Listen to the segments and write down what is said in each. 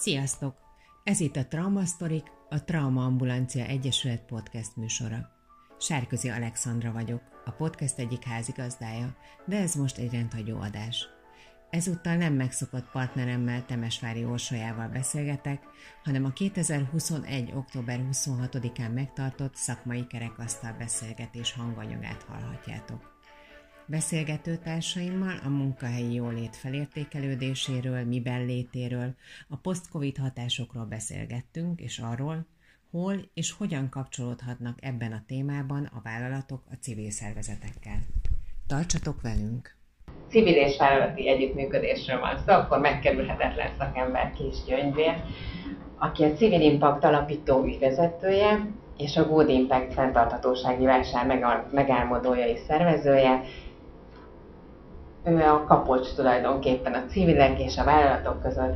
Sziasztok! Ez itt a Traumasztorik, a Trauma Ambulancia Egyesület podcast műsora. Sárközi Alexandra vagyok, a podcast egyik házigazdája, de ez most egy rendhagyó adás. Ezúttal nem megszokott partneremmel Temesvári Orsolyával beszélgetek, hanem a 2021. október 26-án megtartott szakmai kerekasztal beszélgetés hanganyagát hallhatjátok. Beszélgető társaimmal a munkahelyi jólét felértékelődéséről, miben létéről, a post-covid hatásokról beszélgettünk, és arról, hol és hogyan kapcsolódhatnak ebben a témában a vállalatok a civil szervezetekkel. Tartsatok velünk! Civil és vállalati együttműködésről van szó, akkor megkerülhetetlen szakember Kis Gyöngyvér, aki a Civil Impact alapító ügyvezetője, és a Good Impact fenntarthatósági vásár megálmodója és szervezője, a kapocs tulajdonképpen a civilek és a vállalatok között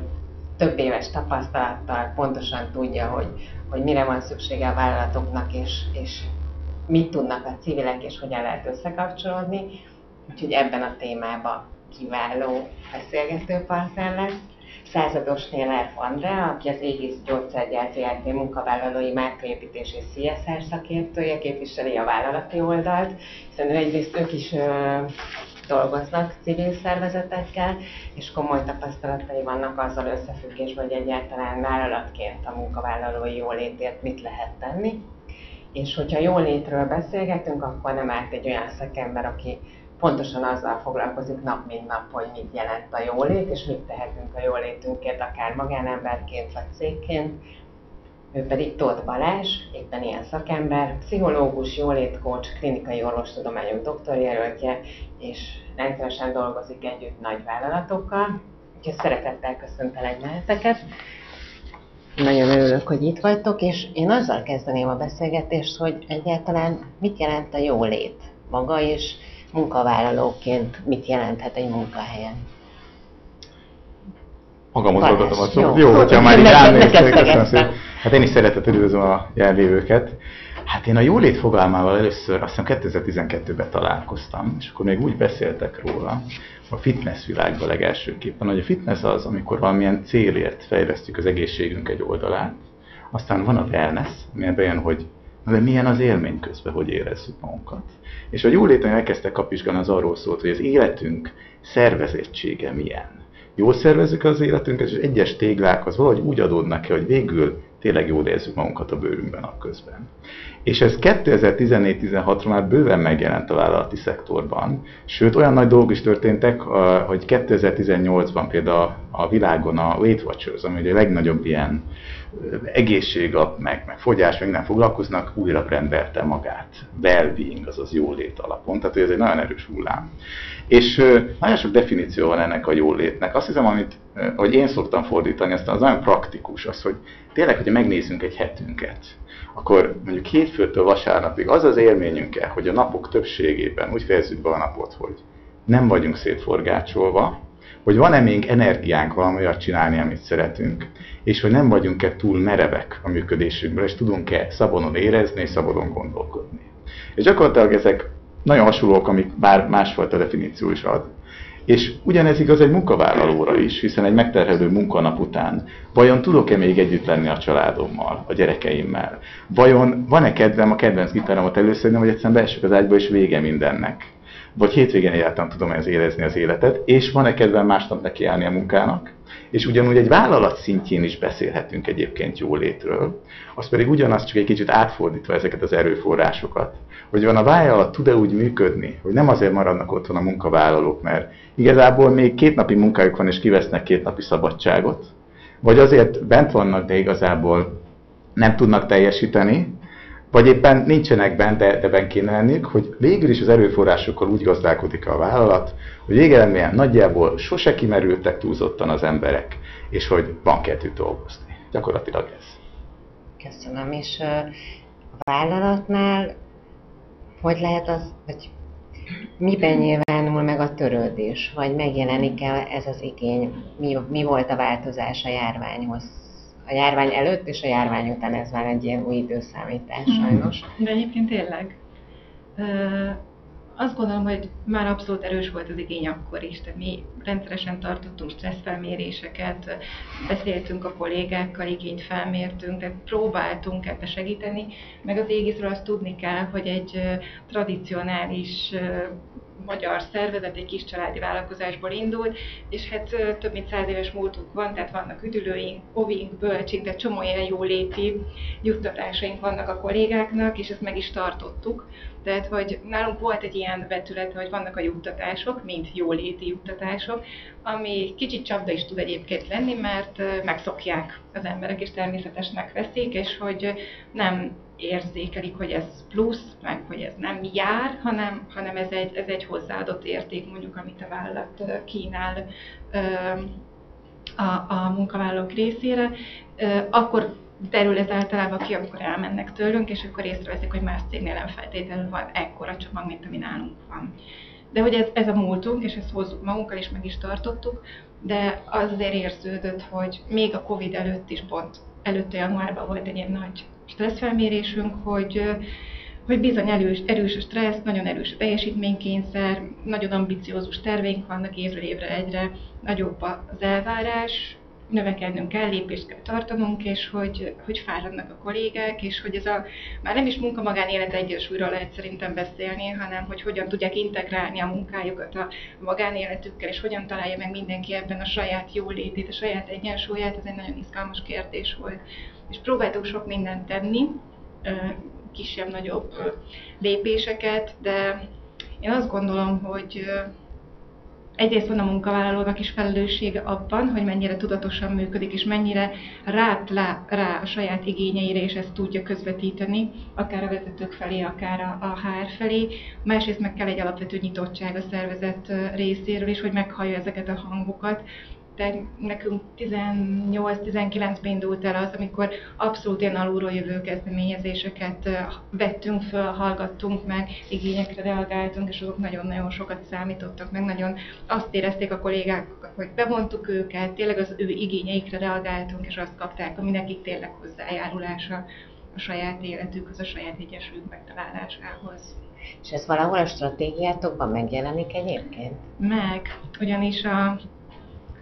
több éves tapasztalattal pontosan tudja, hogy, hogy mire van szüksége a vállalatoknak, és, és mit tudnak a civilek, és hogyan lehet összekapcsolódni. Úgyhogy ebben a témában kiváló beszélgető partner lesz. Százados Néler Andrea, aki az Égész Gyógyszergyártó Játék munkavállalói márkaépítés és CSR szakértője, képviseli a vállalati oldalt, hiszen egyrészt ők is dolgoznak civil szervezetekkel, és komoly tapasztalatai vannak azzal összefüggésben, hogy egyáltalán vállalatként a munkavállalói jólétért mit lehet tenni. És hogyha jólétről beszélgetünk, akkor nem árt egy olyan szakember, aki pontosan azzal foglalkozik nap mint nap, hogy mit jelent a jólét, és mit tehetünk a jólétünkért, akár magánemberként vagy cégként, ő pedig Tóth Balázs, éppen ilyen szakember, pszichológus, jólétkócs, klinikai orvostudományok doktorjelöltje, és rendszeresen dolgozik együtt nagy vállalatokkal. Úgyhogy szeretettel köszöntelek benneteket. Nagyon örülök, hogy itt vagytok, és én azzal kezdeném a beszélgetést, hogy egyáltalán mit jelent a jólét maga, és munkavállalóként mit jelenthet egy munkahelyen. Magamot ragadom a szót. Jó, hogyha már így ránéztek, köszönöm szépen. Hát én is szeretett üdvözlöm a jelenlévőket. Hát én a jólét fogalmával először azt hiszem 2012-ben találkoztam, és akkor még úgy beszéltek róla, a fitness világban legelsőképpen, hogy a fitness az, amikor valamilyen célért fejlesztjük az egészségünk egy oldalát, aztán van a wellness, ami bejön, hogy de milyen az élmény közben, hogy érezzük magunkat. És a jóléten elkezdtek kapizsgálni, az arról szólt, hogy az életünk szervezettsége milyen jól szervezzük az életünket, és egyes téglák az valahogy úgy adódnak ki, hogy végül tényleg jól érzük magunkat a bőrünkben a közben. És ez 2014-16-ra már bőven megjelent a vállalati szektorban, sőt olyan nagy dolgok is történtek, hogy 2018-ban például a világon a Weight Watchers, ami ugye a legnagyobb ilyen egészség, meg, meg fogyás, meg nem foglalkoznak, újra rendelte magát. Well-being, azaz jólét alapon. Tehát ez egy nagyon erős hullám. És nagyon sok definíció van ennek a jólétnek. Azt hiszem, amit, hogy én szoktam fordítani, aztán az nagyon praktikus, az, hogy tényleg, hogyha megnézzünk egy hetünket, akkor mondjuk hétfőtől vasárnapig az az élményünk -e, hogy a napok többségében úgy fejezzük be a napot, hogy nem vagyunk szétforgácsolva, hogy van-e még energiánk valami olyat csinálni, amit szeretünk, és hogy nem vagyunk-e túl merevek a működésünkből, és tudunk-e szabadon érezni és szabadon gondolkodni. És gyakorlatilag ezek nagyon hasonlók, amik bár másfajta definíció is ad. És ugyanez igaz egy munkavállalóra is, hiszen egy megterhelő munkanap után vajon tudok-e még együtt lenni a családommal, a gyerekeimmel? Vajon van-e kedvem a kedvenc gitáromat előszedni, vagy egyszerűen beesek az ágyba és vége mindennek? Vagy hétvégén egyáltalán tudom ez érezni az életet, és van-e kedvem másnap nekiállni a munkának? És ugyanúgy egy vállalat szintjén is beszélhetünk egyébként jólétről, az pedig ugyanaz csak egy kicsit átfordítva ezeket az erőforrásokat, hogy van a vállalat tud-e úgy működni, hogy nem azért maradnak otthon a munkavállalók, mert igazából még két napi munkájuk van és kivesznek két napi szabadságot, vagy azért bent vannak, de igazából nem tudnak teljesíteni, vagy éppen nincsenek bent, de, de bent kéne lenniük, hogy végül is az erőforrásokkal úgy gazdálkodik a vállalat, hogy végeredményen nagyjából sose kimerültek túlzottan az emberek, és hogy van kedvük dolgozni. Gyakorlatilag ez. Köszönöm, és a vállalatnál hogy lehet az, hogy miben nyilvánul meg a törődés, vagy megjelenik-e ez az igény, mi, mi volt a változás a járványhoz? A járvány előtt és a járvány után? Ez már egy ilyen új időszámítás sajnos. De egyébként tényleg azt gondolom, hogy már abszolút erős volt az igény akkor is, tehát mi rendszeresen tartottunk stresszfelméréseket, beszéltünk a kollégákkal, igényt felmértünk, tehát próbáltunk ebbe segíteni, meg az égiszről azt tudni kell, hogy egy tradicionális magyar szervezet, egy kis családi vállalkozásból indult, és hát több mint száz éves múltunk van, tehát vannak üdülőink, ovink, bölcsink, de csomó ilyen jóléti juttatásaink vannak a kollégáknak, és ezt meg is tartottuk. Tehát, hogy nálunk volt egy ilyen vetület, hogy vannak a juttatások, mint jóléti juttatások, ami kicsit csapda is tud egyébként lenni, mert megszokják az emberek, és természetesnek veszik, és hogy nem érzékelik, hogy ez plusz, meg hogy ez nem jár, hanem, hanem ez, egy, ez egy hozzáadott érték, mondjuk, amit a vállalat kínál a, a munkavállalók részére, akkor derül ez általában ki, amikor elmennek tőlünk, és akkor észreveszik, hogy más cégnél nem feltétlenül van ekkora csomag, mint ami nálunk van. De hogy ez, ez a múltunk, és ezt hozzuk magunkkal, és meg is tartottuk, de az azért érződött, hogy még a Covid előtt is pont előtte januárban volt egy ilyen nagy stresszfelmérésünk, hogy hogy bizony erős, erős a stressz, nagyon erős a teljesítménykényszer, nagyon ambiciózus terveink vannak évről évre egyre nagyobb az elvárás, növekednünk kell, lépést kell tartanunk, és hogy, hogy fáradnak a kollégák, és hogy ez a, már nem is munka magánélet egyensúlyról lehet szerintem beszélni, hanem hogy hogyan tudják integrálni a munkájukat a magánéletükkel, és hogyan találja meg mindenki ebben a saját jólétét, a saját egyensúlyát, ez egy nagyon izgalmas kérdés volt. És próbáltuk sok mindent tenni, kisebb-nagyobb lépéseket, de én azt gondolom, hogy egyrészt van a munkavállalónak is felelőssége abban, hogy mennyire tudatosan működik, és mennyire rát rá, rá a saját igényeire, és ezt tudja közvetíteni, akár a vezetők felé, akár a, a HR felé. Másrészt meg kell egy alapvető nyitottság a szervezet részéről is, hogy meghallja ezeket a hangokat, de nekünk 18-19-ben indult el az, amikor abszolút ilyen alulról jövő kezdeményezéseket vettünk föl, hallgattunk meg, igényekre reagáltunk, és azok nagyon-nagyon sokat számítottak, meg nagyon azt érezték a kollégák, hogy bevontuk őket, tényleg az ő igényeikre reagáltunk, és azt kapták, ami nekik tényleg hozzájárulása a saját életükhöz, a saját egyesült megtalálásához. És ez valahol a stratégiátokban megjelenik egyébként? Meg, ugyanis a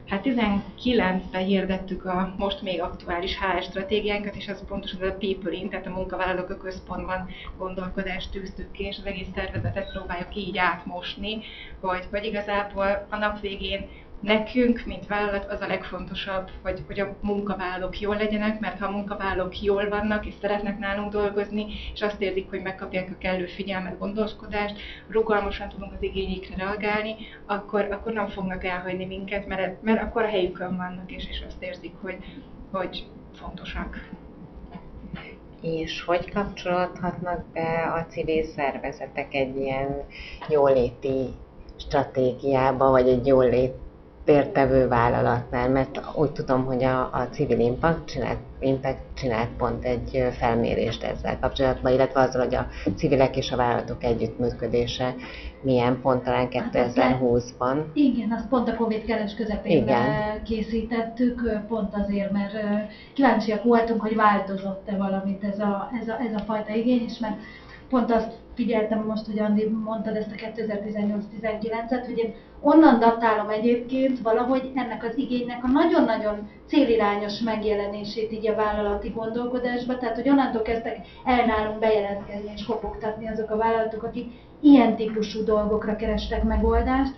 Hát 19-ben hirdettük a most még aktuális HR stratégiánkat, és az pontosan a people in, tehát a munkavállalók a központban gondolkodást tűztük ki, és az egész szervezetet próbáljuk így átmosni, hogy, hogy igazából a nap végén nekünk, mint vállalat, az a legfontosabb, hogy, hogy a munkavállalók jól legyenek, mert ha a munkavállalók jól vannak és szeretnek nálunk dolgozni, és azt érzik, hogy megkapják a kellő figyelmet, gondoskodást, rugalmasan tudunk az igényükre reagálni, akkor, akkor nem fognak elhagyni minket, mert, mert akkor a helyükön vannak, és, és azt érzik, hogy, hogy fontosak. És hogy kapcsolódhatnak be a civil szervezetek egy ilyen jóléti stratégiába, vagy egy jólét tértevő vállalatnál, mert úgy tudom, hogy a, a Civil Impact csinált, Impact csinált pont egy felmérést ezzel kapcsolatban, illetve azzal, hogy a civilek és a vállalatok együttműködése milyen pont talán 2020-ban. Hát igen, azt pont a Covid keres közepén készítettük, pont azért, mert kíváncsiak voltunk, hogy változott-e valamit ez a, ez a, ez a fajta igény, és mert pont azt figyeltem most, hogy Andi mondtad ezt a 2018-19-et, hogy én onnan datálom egyébként valahogy ennek az igénynek a nagyon-nagyon célirányos megjelenését így a vállalati gondolkodásba, tehát hogy onnantól kezdtek el bejelentkezni és kopogtatni azok a vállalatok, akik ilyen típusú dolgokra kerestek megoldást,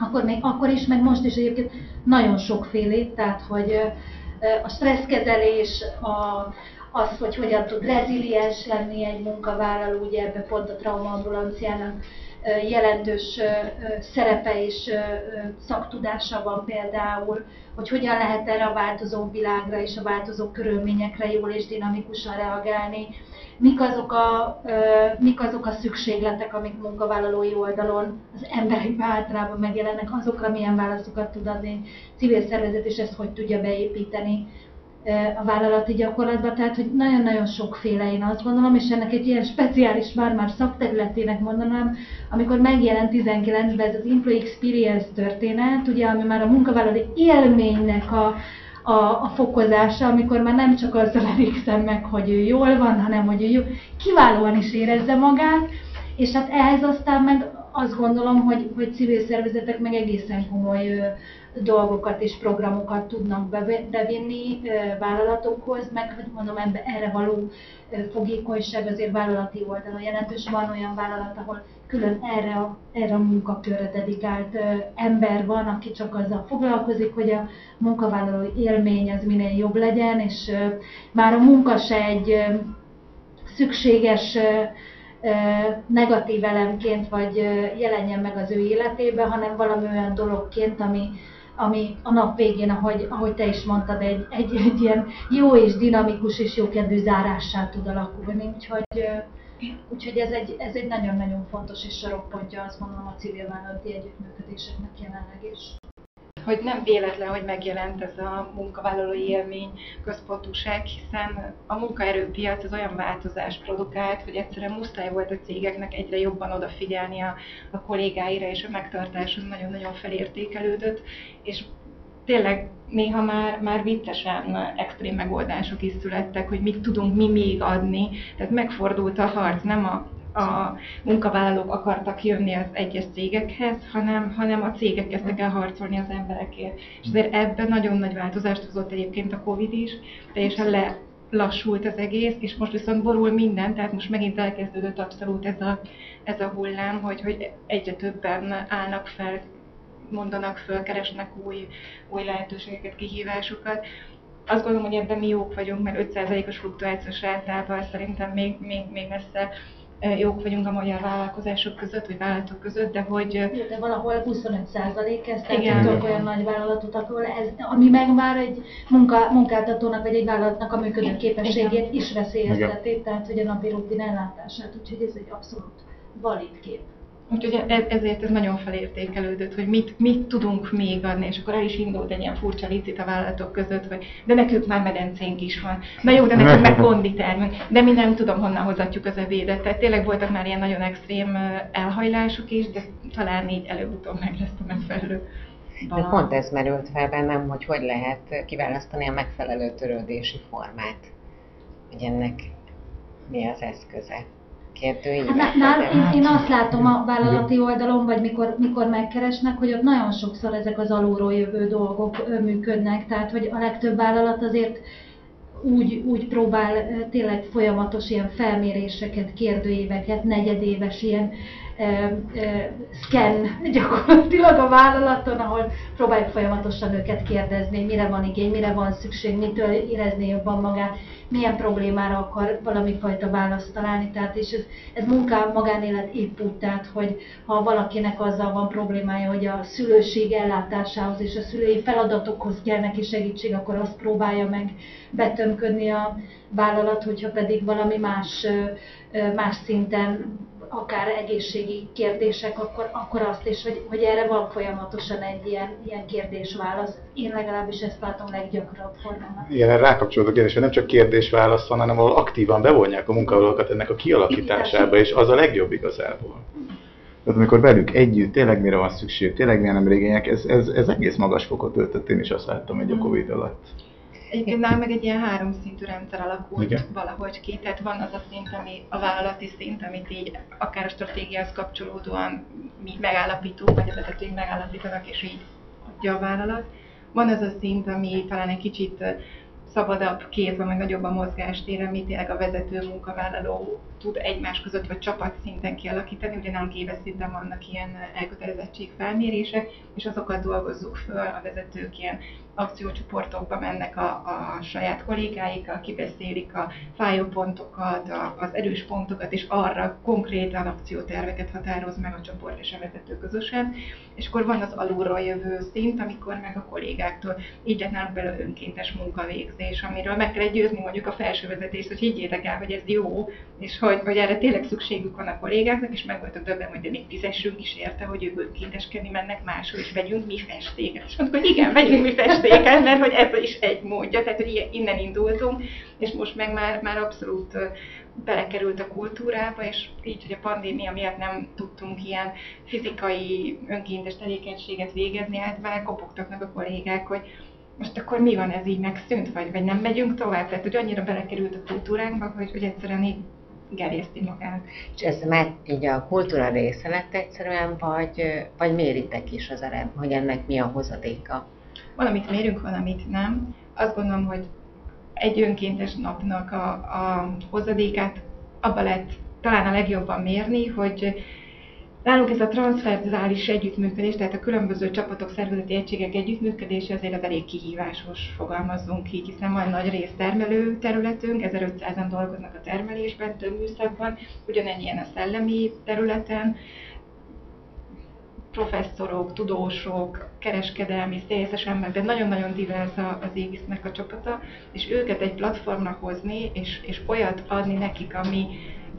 akkor még akkor is, meg most is egyébként nagyon sokfélét, tehát hogy a stresszkezelés, a, az, hogy hogyan tud reziliens lenni egy munkavállaló, ugye ebbe pont a traumaambulanciának jelentős szerepe és szaktudása van például, hogy hogyan lehet erre a változó világra és a változó körülményekre jól és dinamikusan reagálni, mik azok a, mik azok a szükségletek, amik munkavállalói oldalon az emberekben általában megjelennek, azokra milyen válaszokat tud adni civil szervezet, és ezt hogy tudja beépíteni a vállalati gyakorlatba, tehát hogy nagyon-nagyon sokféle én azt gondolom, és ennek egy ilyen speciális már-már szakterületének mondanám, amikor megjelent 19-ben ez az Employee Experience történet, ugye, ami már a munkavállalói élménynek a, a, a fokozása, amikor már nem csak azzal elégszem meg, hogy ő jól van, hanem hogy ő jó, kiválóan is érezze magát, És hát ehhez aztán meg azt gondolom, hogy, hogy civil szervezetek meg egészen komoly dolgokat és programokat tudnak bevinni vállalatokhoz, meg hogy mondom, erre való fogékonyság azért vállalati oldalon jelentős. Van olyan vállalat, ahol külön erre a, erre a munkakörre dedikált ember van, aki csak azzal foglalkozik, hogy a munkavállalói élmény az minél jobb legyen, és már a munka se egy szükséges negatív elemként, vagy jelenjen meg az ő életében, hanem valami olyan dologként, ami, ami a nap végén, ahogy, ahogy te is mondtad, egy, egy, egy ilyen jó és dinamikus és jókedvű zárássá tud alakulni. Úgyhogy, úgyhogy ez egy, ez egy nagyon-nagyon fontos és sarokpontja, azt mondom, a civil vállalati együttműködéseknek jelenleg is hogy nem véletlen, hogy megjelent ez a munkavállalói élmény központúság, hiszen a munkaerőpiac az olyan változás produkált, hogy egyszerűen muszáj volt a cégeknek egyre jobban odafigyelni a, a kollégáira, és a megtartáson nagyon-nagyon felértékelődött, és tényleg néha már, már viccesen extrém megoldások is születtek, hogy mit tudunk mi még adni. Tehát megfordult a harc, nem a a munkavállalók akartak jönni az egyes cégekhez, hanem, hanem a cégek kezdtek el harcolni az emberekért. És azért ebben nagyon nagy változást hozott egyébként a Covid is, teljesen le, lassult az egész, és most viszont borul minden, tehát most megint elkezdődött abszolút ez a, ez a hullám, hogy, hogy egyre többen állnak fel, mondanak föl, keresnek új, új lehetőségeket, kihívásokat. Azt gondolom, hogy ebben mi jók vagyunk, mert 5%-os fluktuációs rátával szerintem még, még, még messze jók vagyunk a magyar vállalkozások között, vagy vállalatok között, de hogy... Jó, de valahol 25 százalék ez, tehát igen. olyan nagy vállalatot, ahol ez, ami meg már egy munka, munkáltatónak, vagy egy vállalatnak a működő képességét is veszélyezteti, tehát hogy a napi rutin ellátását, úgyhogy ez egy abszolút valid kép. Úgyhogy e- ezért ez nagyon felértékelődött, hogy mit, mit tudunk még adni, és akkor el is indult egy ilyen furcsa licit a vállalatok között, hogy de nekünk már medencénk is van, na jó, de nekünk meg konditermünk, de mi nem tudom honnan hozatjuk az evédet. Tehát tényleg voltak már ilyen nagyon extrém elhajlások is, de talán így előbb-utóbb meg lesz a megfelelő. De pont ez merült fel bennem, hogy hogy lehet kiválasztani a megfelelő törődési formát, hogy ennek mi az eszköze kérdőív. Hát, nál, én, én azt látom a vállalati oldalon, vagy mikor, mikor megkeresnek, hogy ott nagyon sokszor ezek az alulról jövő dolgok működnek, tehát hogy a legtöbb vállalat azért úgy, úgy próbál tényleg folyamatos ilyen felméréseket, kérdőíveket, negyedéves ilyen scan gyakorlatilag a vállalaton, ahol próbáljuk folyamatosan őket kérdezni, mire van igény, mire van szükség, mitől érezni jobban magát, milyen problémára akar valami fajta választ találni. Tehát, és ez, ez munká, magánélet épp úgy, tehát, hogy ha valakinek azzal van problémája, hogy a szülőség ellátásához és a szülői feladatokhoz kell neki segítség, akkor azt próbálja meg betömködni a vállalat, hogyha pedig valami más, más szinten akár egészségi kérdések, akkor, akkor azt is, hogy, hogy erre van folyamatosan egy ilyen, ilyen kérdés-válasz. Én legalábbis ezt látom leggyakrabb formában. Igen, rákapcsolódó kérdés, hogy nem csak kérdés-válasz van, hanem ahol aktívan bevonják a munkavállalókat ennek a kialakításába, és az a legjobb igazából. Tehát amikor velük együtt, tényleg mire van szükség, tényleg milyen emrégények, ez, ez, ez egész magas fokot töltött, én is azt láttam egy a Covid alatt. Egyébként nál meg egy ilyen háromszintű rendszer alakult Igen. valahogy ki, tehát van az a szint, ami a vállalati szint, amit így akár a stratégiához kapcsolódóan mi megállapítunk, vagy a vezetőink megállapítanak, és így adja a vállalat. Van az a szint, ami talán egy kicsit szabadabb kézben, vagy nagyobb a mozgástér, amit tényleg a vezető munkavállaló tud egymás között, vagy csapat szinten kialakítani. Ugye nem éves szinten vannak ilyen elkötelezettségfelmérések, és azokat dolgozzuk föl a vezetők ilyen akciócsoportokba mennek a, a saját kollégáikkal, kibeszélik a fájó pontokat, a, az erős pontokat, és arra konkrétan akcióterveket határoz meg a csoport és a vezető közösen. És akkor van az alulról jövő szint, amikor meg a kollégáktól így lett belőle önkéntes munkavégzés, amiről meg kell győzni mondjuk a felső vezetés, hogy higgyétek el, hogy ez jó, és hogy, hogy erre tényleg szükségük van a kollégáknak, és meg voltak többen, hogy de még fizessünk is érte, hogy ők önkénteskedni mennek máshol, és vegyünk mi festéket. És mondtuk, hogy igen, vegyünk mi festéket értékel, mert hogy ez is egy módja, tehát hogy innen indultunk, és most meg már, már abszolút belekerült a kultúrába, és így, hogy a pandémia miatt nem tudtunk ilyen fizikai önkéntes tevékenységet végezni, hát már kopogtak meg a kollégák, hogy most akkor mi van, ez így megszűnt, vagy, vagy nem megyünk tovább? Tehát, hogy annyira belekerült a kultúránkba, hogy, hogy egyszerűen így gerjeszti magát. És ez már így a kultúra része lett egyszerűen, vagy, vagy méritek is az eredmény, hogy ennek mi a hozadéka? Valamit mérünk, valamit nem. Azt gondolom, hogy egy önkéntes napnak a, a hozadékát abba lehet talán a legjobban mérni, hogy Nálunk ez a transferzális együttműködés, tehát a különböző csapatok, szervezeti egységek együttműködése azért az elég kihívásos, fogalmazzunk így, hiszen van nagy rész termelő területünk, 1500-an dolgoznak a termelésben, több műszakban, ugyanennyien a szellemi területen, professzorok, tudósok, kereskedelmi, szélszes emberek, de nagyon-nagyon divers az égisznek a csapata, és őket egy platformra hozni, és, és olyat adni nekik, ami,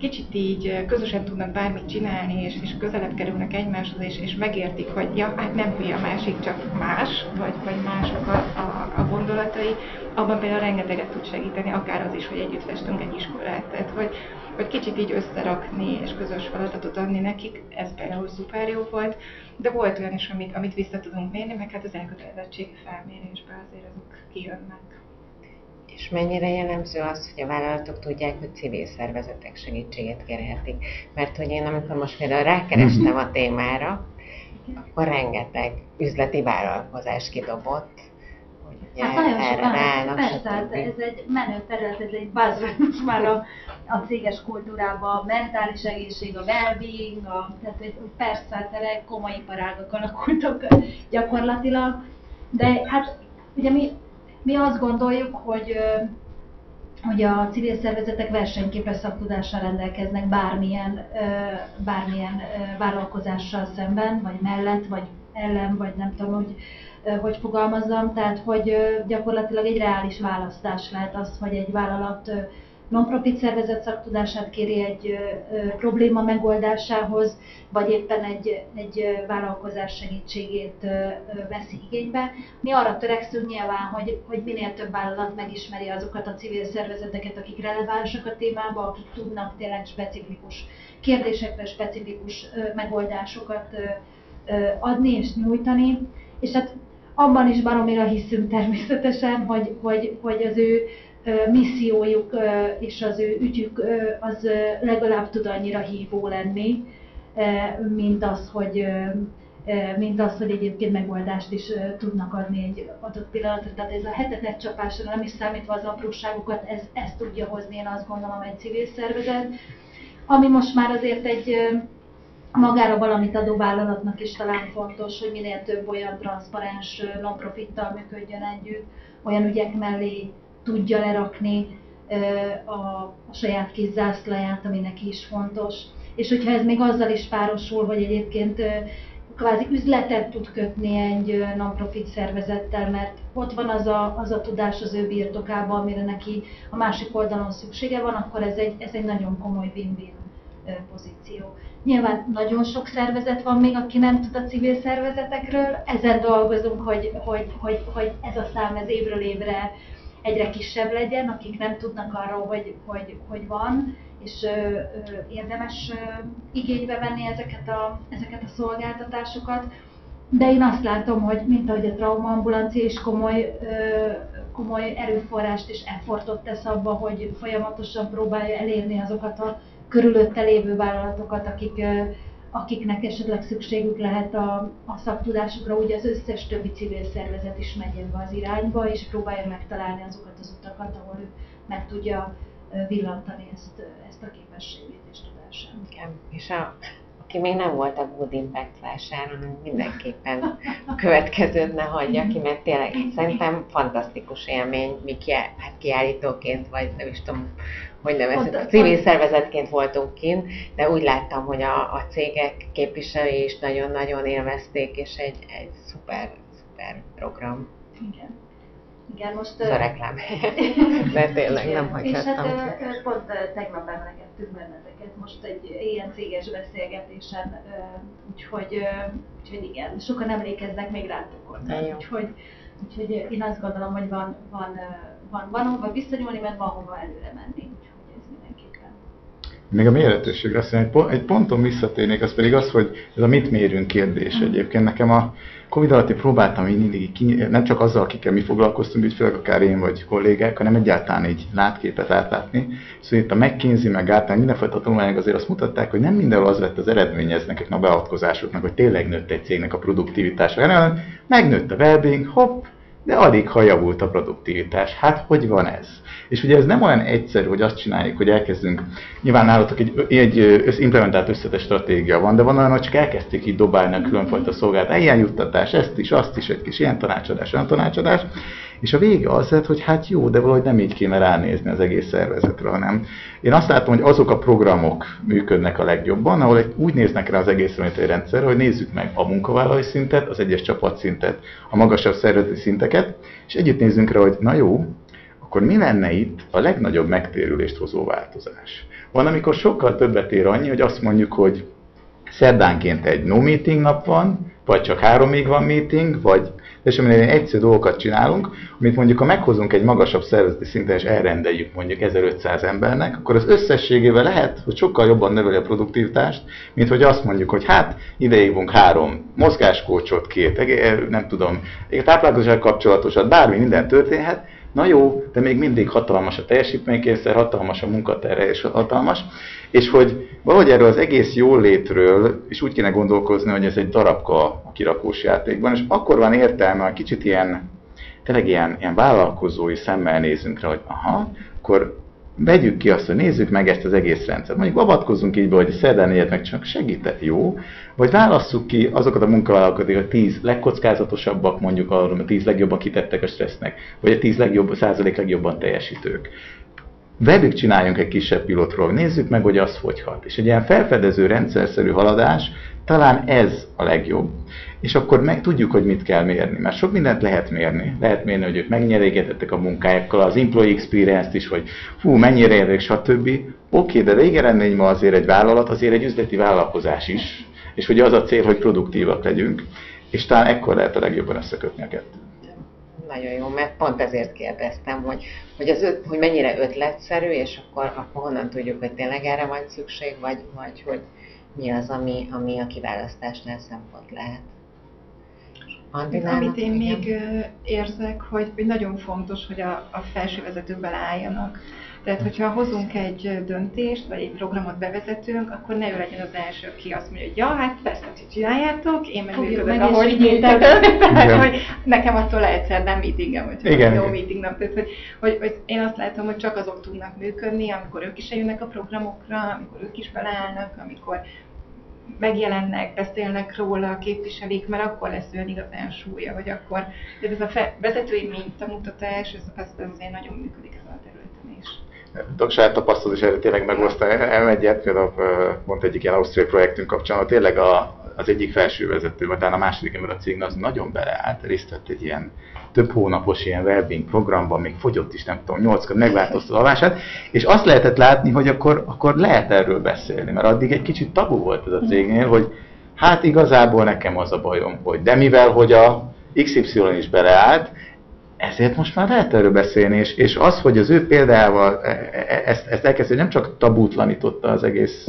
kicsit így közösen tudnak bármit csinálni, és, és közelebb kerülnek egymáshoz, és, és megértik, hogy ja, hát nem hülye a másik, csak más, vagy, vagy mások a, a, a gondolatai, abban például rengeteget tud segíteni, akár az is, hogy együtt festünk egy iskolát. Tehát, hogy, hogy kicsit így összerakni, és közös feladatot adni nekik, ez például szuper jó volt, de volt olyan is, amit, amit vissza tudunk mérni, meg hát az elkötelezettség felmérésben azért azok kijönnek. És mennyire jellemző az, hogy a vállalatok tudják, hogy civil szervezetek segítséget kérhetik? Mert hogy én amikor most például rákerestem a témára, akkor rengeteg üzleti vállalkozás kidobott, hogy hát nagyon erre sokan, ráállnak, persze, hát ez egy menő terület, ez egy buzzword most már a, a céges kultúrában, a mentális egészség, a well-being, a, tehát persze, hát komoly iparágak alakultak gyakorlatilag, de hát ugye mi mi azt gondoljuk, hogy hogy a civil szervezetek versenyképes szaktudással rendelkeznek bármilyen, bármilyen vállalkozással szemben, vagy mellett, vagy ellen, vagy nem tudom, hogy hogy fogalmazzam, tehát hogy gyakorlatilag egy reális választás lehet az, hogy egy vállalat non-profit szervezet szaktudását kéri egy probléma megoldásához, vagy éppen egy, egy vállalkozás segítségét veszi igénybe. Mi arra törekszünk nyilván, hogy, hogy minél több vállalat megismeri azokat a civil szervezeteket, akik relevánsak a témába, akik tudnak tényleg specifikus kérdésekre specifikus megoldásokat adni és nyújtani. És hát abban is baromira hiszünk természetesen, hogy, hogy, hogy az ő missziójuk és az ő ügyük az legalább tud annyira hívó lenni, mint az, hogy mint az, hogy egyébként megoldást is tudnak adni egy adott pillanatra. Tehát ez a hetetek csapásra nem is számítva az apróságokat, ez, ez tudja hozni, én azt gondolom, egy civil szervezet, ami most már azért egy magára valamit adó vállalatnak is talán fontos, hogy minél több olyan transzparens non-profittal működjön együtt, olyan ügyek mellé tudja lerakni a, a saját kis zászlaját, ami neki is fontos. És hogyha ez még azzal is párosul, hogy egyébként kvázi üzletet tud kötni egy non-profit szervezettel, mert ott van az a, az a tudás az ő birtokában, amire neki a másik oldalon szüksége van, akkor ez egy, ez egy nagyon komoly win-win pozíció. Nyilván nagyon sok szervezet van még, aki nem tud a civil szervezetekről, ezen dolgozunk, hogy, hogy, hogy, hogy ez a szám ez évről évre egyre kisebb legyen, akik nem tudnak arról, hogy, hogy, hogy van, és ö, ö, érdemes ö, igénybe venni ezeket a, ezeket a szolgáltatásokat. De én azt látom, hogy mint ahogy a traumaambulancia is komoly, ö, komoly erőforrást és effortot tesz abba, hogy folyamatosan próbálja elérni azokat a körülötte lévő vállalatokat, akik akiknek esetleg szükségük lehet a, a szaktudásukra, ugye az összes többi civil szervezet is megy ebbe az irányba, és próbálja megtalálni azokat az utakat, ahol ő meg tudja villantani ezt, ezt a képességét és tudását. Igen, és a, aki még nem volt a Good Impact vásáron, mindenképpen a következőt ne hagyja ki, mert tényleg szerintem fantasztikus élmény, mi hát kiállítóként, vagy nem is tudom, hogy nevezzük, civil szervezetként voltunk kint, de úgy láttam, hogy a, a cégek képviselői is nagyon-nagyon élvezték, és egy, egy szuper, szuper program. Igen. Igen, most... Ez a reklám. De tényleg nem hagyhattam És hát pont tegnap emlegettük benneteket. Most egy ilyen céges beszélgetésen, úgyhogy, úgyhogy igen, sokan emlékeznek még rátok Úgyhogy, úgyhogy én azt gondolom, hogy van, van, van, van hova visszanyúlni, mert van hova előre menni. Még a méretőségre azt mondja, egy ponton visszatérnék, az pedig az, hogy ez a mit mérünk kérdés egyébként. Nekem a Covid alatt próbáltam így mindig, nem csak azzal, akikkel mi foglalkoztunk, ügyfelek, akár én vagy kollégák, hanem egyáltalán így látképet átlátni. Szóval itt a McKinsey, meg általán mindenfajta tanulmányok azért azt mutatták, hogy nem mindenhol az lett az eredménye ezeknek a beavatkozásoknak, hogy tényleg nőtt egy cégnek a produktivitása, hanem megnőtt a well hopp, de alig ha javult a produktivitás. Hát hogy van ez? És ugye ez nem olyan egyszerű, hogy azt csináljuk, hogy elkezdünk, nyilván nálatok egy, egy implementált összetett stratégia van, de van olyan, hogy csak elkezdték így dobálni a különfajta szolgált, ilyen juttatás, ezt is, azt is, egy kis ilyen tanácsadás, olyan tanácsadás, és a vége az lett, hogy hát jó, de valahogy nem így kéne ránézni az egész szervezetre, hanem én azt látom, hogy azok a programok működnek a legjobban, ahol egy, úgy néznek rá az egész mint egy rendszer, hogy nézzük meg a munkavállalói szintet, az egyes csapatszintet, a magasabb szervezeti szinteket, és együtt nézzünk rá, hogy na jó, akkor mi lenne itt a legnagyobb megtérülést hozó változás? Van, amikor sokkal többet ér annyi, hogy azt mondjuk, hogy szerdánként egy no meeting nap van, vagy csak háromig van meeting, vagy és aminél egyszerű dolgokat csinálunk, amit mondjuk ha meghozunk egy magasabb szervezeti szinten és elrendeljük mondjuk 1500 embernek, akkor az összességével lehet, hogy sokkal jobban növeli a produktivitást, mint hogy azt mondjuk, hogy hát idejében három mozgáskócsot, két, nem tudom, táplálkozás kapcsolatosat, bármi minden történhet, Na jó, de még mindig hatalmas a teljesítménykényszer, hatalmas a munkaterre és hatalmas, és hogy valahogy erről az egész jól létről is úgy kéne gondolkozni, hogy ez egy darabka a kirakós játékban, és akkor van értelme, hogy kicsit ilyen, tényleg ilyen, ilyen vállalkozói szemmel nézünk rá, hogy aha, akkor vegyük ki azt, hogy nézzük meg ezt az egész rendszert. Mondjuk avatkozzunk így be, hogy szerdán négyed meg csak segített, jó? Vagy válasszuk ki azokat a munkavállalókat, a tíz legkockázatosabbak, mondjuk arról, a tíz legjobban kitettek a stressznek, vagy a tíz legjobb, százalék legjobban teljesítők. Velük csináljunk egy kisebb pilotról, nézzük meg, hogy az hogy hat. És egy ilyen felfedező rendszerszerű haladás, talán ez a legjobb és akkor meg tudjuk, hogy mit kell mérni. Mert sok mindent lehet mérni. Lehet mérni, hogy ők megnyerégetettek a munkájukkal, az employee experience-t is, hogy fú, mennyire érdek, stb. Oké, de végeredmény ma azért egy vállalat, azért egy üzleti vállalkozás is, és hogy az a cél, hogy produktívak legyünk, és talán ekkor lehet a legjobban összekötni a kettőt. Nagyon jó, mert pont ezért kérdeztem, hogy, hogy, az öt, hogy mennyire ötletszerű, és akkor, akkor honnan tudjuk, hogy tényleg erre van szükség, vagy, vagy hogy mi az, ami, ami a kiválasztásnál szempont lehet. Amit én még érzek, hogy, hogy nagyon fontos, hogy a, a felső vezetők beleálljanak. Tehát, hogyha hozunk egy döntést, vagy egy programot bevezetünk, akkor ne ő legyen az első, aki azt mondja, hogy ja, hát persze, hogy csináljátok, én meg működök, ahogy nyíltak. Tehát, hogy nekem attól egyszer nem meetingem, hogy Igen. jó meeting nap. Tehát, hogy, hogy, hogy, én azt látom, hogy csak azok tudnak működni, amikor ők is eljönnek a programokra, amikor ők is beleállnak, amikor megjelennek, beszélnek róla, képviselik, mert akkor lesz olyan igazán súlya, hogy akkor de ez a fe, vezetői mintamutatás, ez, ez azért nagyon működik ezen a területen is. Tudok saját tapasztalat is tényleg megosztani. M1-et például pont egyik ilyen ausztriai projektünk kapcsán, tényleg a, az egyik felső vezető, vagy talán a második ember a cégnek az nagyon beleállt, részt vett egy ilyen több hónapos ilyen wellbeing programban, még fogyott is, nem tudom, nyolckor megváltozta a alvását, és azt lehetett látni, hogy akkor, akkor lehet erről beszélni, mert addig egy kicsit tabu volt ez a cégnél, hogy hát igazából nekem az a bajom, hogy de mivel, hogy a XY is beleállt, ezért most már lehet erről beszélni, és, és az, hogy az ő példával e, e, ezt, ezt elkezdő, nem csak tabútlanította az egész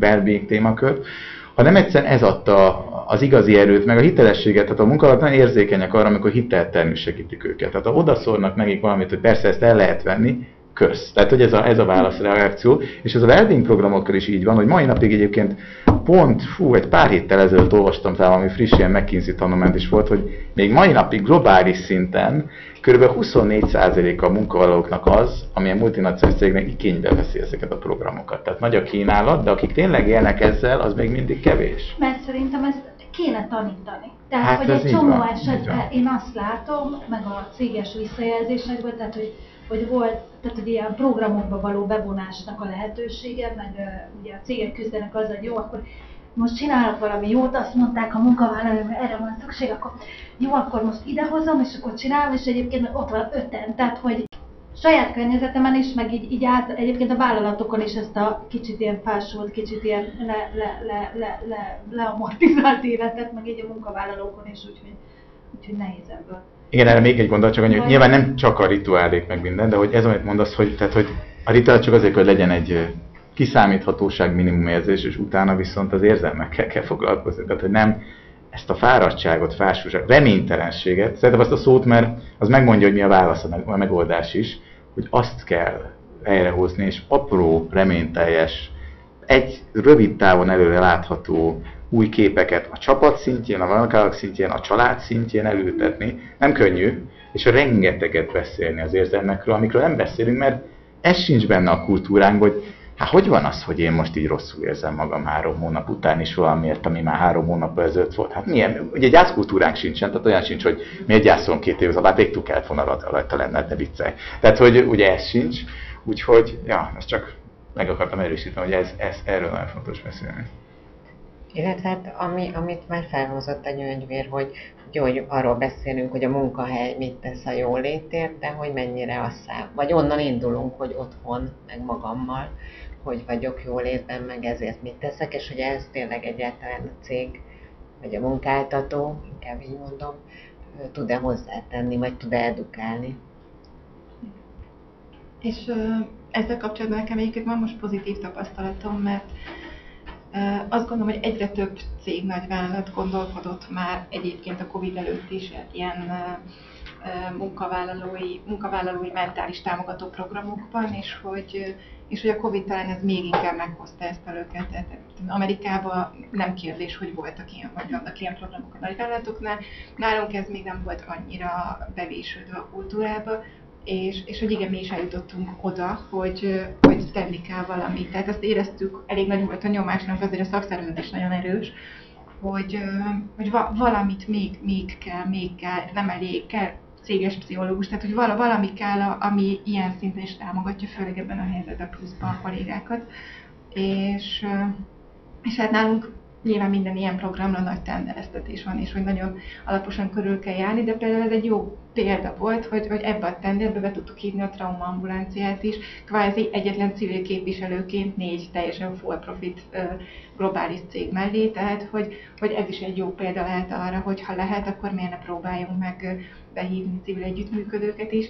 well témakört, hanem egyszerűen ez adta az igazi erőt, meg a hitelességet, tehát a munkavállalók nagyon érzékenyek arra, amikor hiteltelenül segítik őket. Tehát ha odaszórnak nekik valamit, hogy persze ezt el lehet venni, kösz. Tehát, hogy ez a, ez a válaszreakció, és ez a wellbeing programokkal is így van, hogy mai napig egyébként pont, fú, egy pár héttel ezelőtt olvastam talán, ami friss ilyen McKinsey tanulmányt is volt, hogy még mai napig globális szinten kb. 24% a munkavállalóknak az, ami a multinacionális cégnek igénybe veszi ezeket a programokat. Tehát nagy a kínálat, de akik tényleg élnek ezzel, az még mindig kevés. Mert szerintem ezt kéne tanítani. Tehát, hát hogy egy csomó esetben én azt látom, meg a céges visszajelzésekben, tehát, hogy hogy volt, tehát hogy ilyen programokba való bevonásnak a lehetősége, meg uh, ugye a cégek küzdenek azzal, hogy jó, akkor most csinálok valami jót, azt mondták a munkavállalók, hogy erre van szükség, akkor jó, akkor most idehozom, és akkor csinálom, és egyébként ott van öten, tehát hogy saját környezetemen is, meg így, így át, egyébként a vállalatokon is ezt a kicsit ilyen fásult, kicsit ilyen le, le, le, le, le, leamortizált életet, meg így a munkavállalókon is, úgyhogy, úgyhogy nehéz ebből. Igen, erre még egy gondolat, csak annyi, nyilván nem csak a rituálék meg minden, de hogy ez, amit mondasz, hogy, tehát, hogy a rituál csak azért, hogy legyen egy kiszámíthatóság érzés, és utána viszont az érzelmekkel kell foglalkozni. Tehát, hogy nem ezt a fáradtságot, fásultságot, reménytelenséget, szerintem azt a szót, mert az megmondja, hogy mi a válasz, a megoldás is, hogy azt kell helyrehozni, és apró, reményteljes, egy rövid távon előre látható új képeket a csapat szintjén, a munkálak szintjén, a család szintjén előtetni. Nem könnyű, és rengeteget beszélni az érzelmekről, amikről nem beszélünk, mert ez sincs benne a kultúránkban, hogy hát hogy van az, hogy én most így rosszul érzem magam három hónap után is valamiért, ami már három hónap ezelőtt volt. Hát milyen, ugye gyászkultúránk sincsen, tehát olyan sincs, hogy mi egy gyászon két év alatt végtük kellett volna rajta lenne, de viccelj. Tehát, hogy ugye ez sincs, úgyhogy, ja, ezt csak meg akartam erősíteni, hogy ez, ez erről nagyon fontos beszélni. Illetve hát, ami, amit már felhozott a gyöngyvér, hogy, hogy arról beszélünk, hogy a munkahely mit tesz a jólétért, de hogy mennyire a szám. Vagy onnan indulunk, hogy otthon, meg magammal, hogy vagyok jólétben, meg ezért mit teszek, és hogy ez tényleg egyáltalán a cég, vagy a munkáltató, inkább így mondom, tud-e hozzátenni, vagy tud-e edukálni. És ezzel kapcsolatban nekem egyébként van most pozitív tapasztalatom, mert azt gondolom, hogy egyre több cég, nagyvállalat gondolkodott már egyébként a Covid előtt is ilyen munkavállalói, munkavállalói mentális támogató programokban, és hogy, és hogy a Covid talán ez még inkább meghozta ezt a löketet. Amerikában nem kérdés, hogy voltak ilyen, vagy vannak ilyen programok a nagyvállalatoknál. Nálunk ez még nem volt annyira bevésődve a kultúrába, és, és hogy igen, mi is eljutottunk oda, hogy, hogy tenni kell valamit. Tehát azt éreztük, elég nagy volt a nyomásnak, azért a szakszervezet nagyon erős, hogy, hogy va, valamit még, még kell, még kell, nem elég, kell céges pszichológus, tehát hogy valami kell, ami ilyen szinten is támogatja, főleg ebben a helyzetben pluszban a kollégákat. És, és hát nálunk nyilván minden ilyen programra nagy tendereztetés van, és hogy nagyon alaposan körül kell járni, de például ez egy jó példa volt, hogy, hogy ebbe a tenderbe be tudtuk hívni a traumaambulanciát is, kvázi egyetlen civil képviselőként négy teljesen full profit globális cég mellé, tehát hogy, hogy ez is egy jó példa lehet arra, hogy ha lehet, akkor miért ne próbáljunk meg behívni civil együttműködőket is,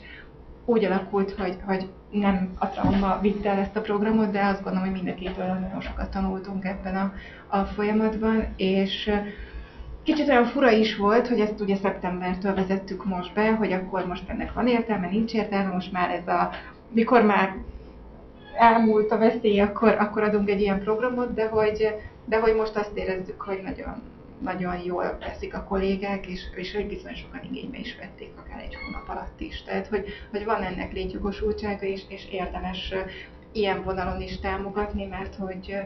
úgy alakult, hogy, hogy nem a trauma vitte el ezt a programot, de azt gondolom, hogy mind a két nagyon sokat tanultunk ebben a, a folyamatban, és Kicsit olyan fura is volt, hogy ezt ugye szeptembertől vezettük most be, hogy akkor most ennek van értelme, nincs értelme, most már ez a, mikor már elmúlt a veszély, akkor, akkor adunk egy ilyen programot, de hogy, de hogy most azt érezzük, hogy nagyon, nagyon jól veszik a kollégák, és, és hogy bizony sokan igénybe is vették, akár egy hónap alatt is. Tehát, hogy, hogy van ennek létjogosultsága is, és érdemes ilyen vonalon is támogatni, mert hogy,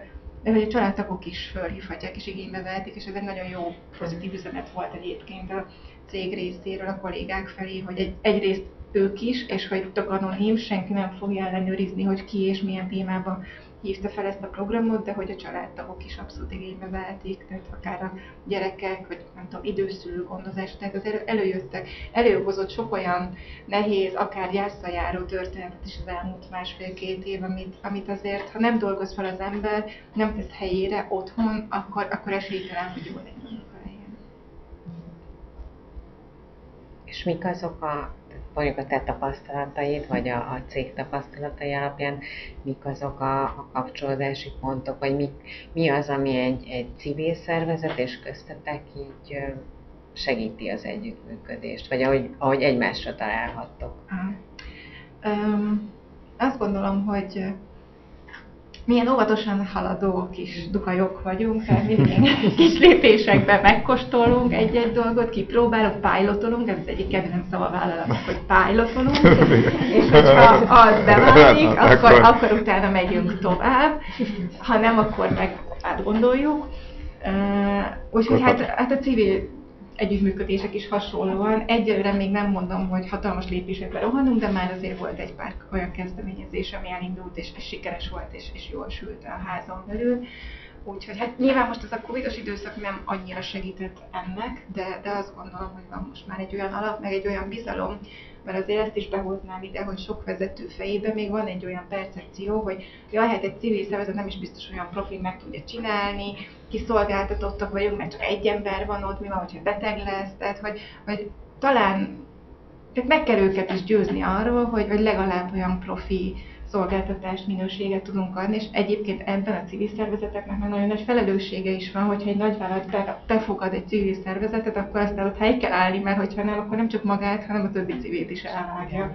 de hogy a családtagok is fölhívhatják és igénybe vehetik, és ez egy nagyon jó pozitív üzenet volt egyébként a cég részéről a kollégák felé, hogy egy, egyrészt ők is, és hogy tök anonim, senki nem fogja ellenőrizni, hogy ki és milyen témában hívta fel ezt a programot, de hogy a családtagok is abszolút igénybe vehetik, tehát akár a gyerekek, vagy nem tudom, időszülő gondozás, tehát azért előjöttek, előhozott sok olyan nehéz, akár gyászsal járó történetet is az elmúlt másfél-két év, amit, amit azért, ha nem dolgoz fel az ember, nem tesz helyére otthon, akkor, akkor esélytelen, hogy jól legyen És mik azok a mondjuk a te tapasztalataid, vagy a, a cég tapasztalatai alapján, mik azok a, a kapcsolódási pontok, vagy mi, mi az, ami egy, egy civil szervezet és köztetek így segíti az együttműködést, vagy ahogy, ahogy egymásra találhattok? Um, azt gondolom, hogy milyen óvatosan haladó kis dukajok vagyunk, tehát milyen kis lépésekben megkóstolunk egy-egy dolgot, kipróbálunk, pilotolunk, ez az egyik kedvenc szava vállalatok, hogy pilotolunk, és hogyha az beválik, akkor, akkor utána megyünk tovább, ha nem, akkor meg átgondoljuk. Uh, úgyhogy hát, hát a civil együttműködések is hasonlóan. Egyelőre még nem mondom, hogy hatalmas lépésekbe rohanunk, de már azért volt egy pár olyan kezdeményezés, ami elindult, és, és sikeres volt, és, és jól sült a házon belül. Úgyhogy hát nyilván most ez a covidos időszak nem annyira segített ennek, de, de azt gondolom, hogy van most már egy olyan alap, meg egy olyan bizalom, mert azért ezt is behoznám ide, hogy sok vezető fejében még van egy olyan percepció, hogy jaj, hát egy civil szervezet nem is biztos olyan profi meg tudja csinálni, kiszolgáltatottak vagyunk, mert csak egy ember van ott, mi van, hogyha beteg lesz, tehát hogy, hogy talán tehát meg kell őket is győzni arról, hogy, hogy legalább olyan profi szolgáltatást, minőséget tudunk adni, és egyébként ebben a civil szervezeteknek már nagyon nagy felelőssége is van, hogyha egy nagyvállalat be, befogad egy civil szervezetet, akkor aztán ott hely kell állni, mert hogyha nem, akkor nem csak magát, hanem a többi civilt is elvágja.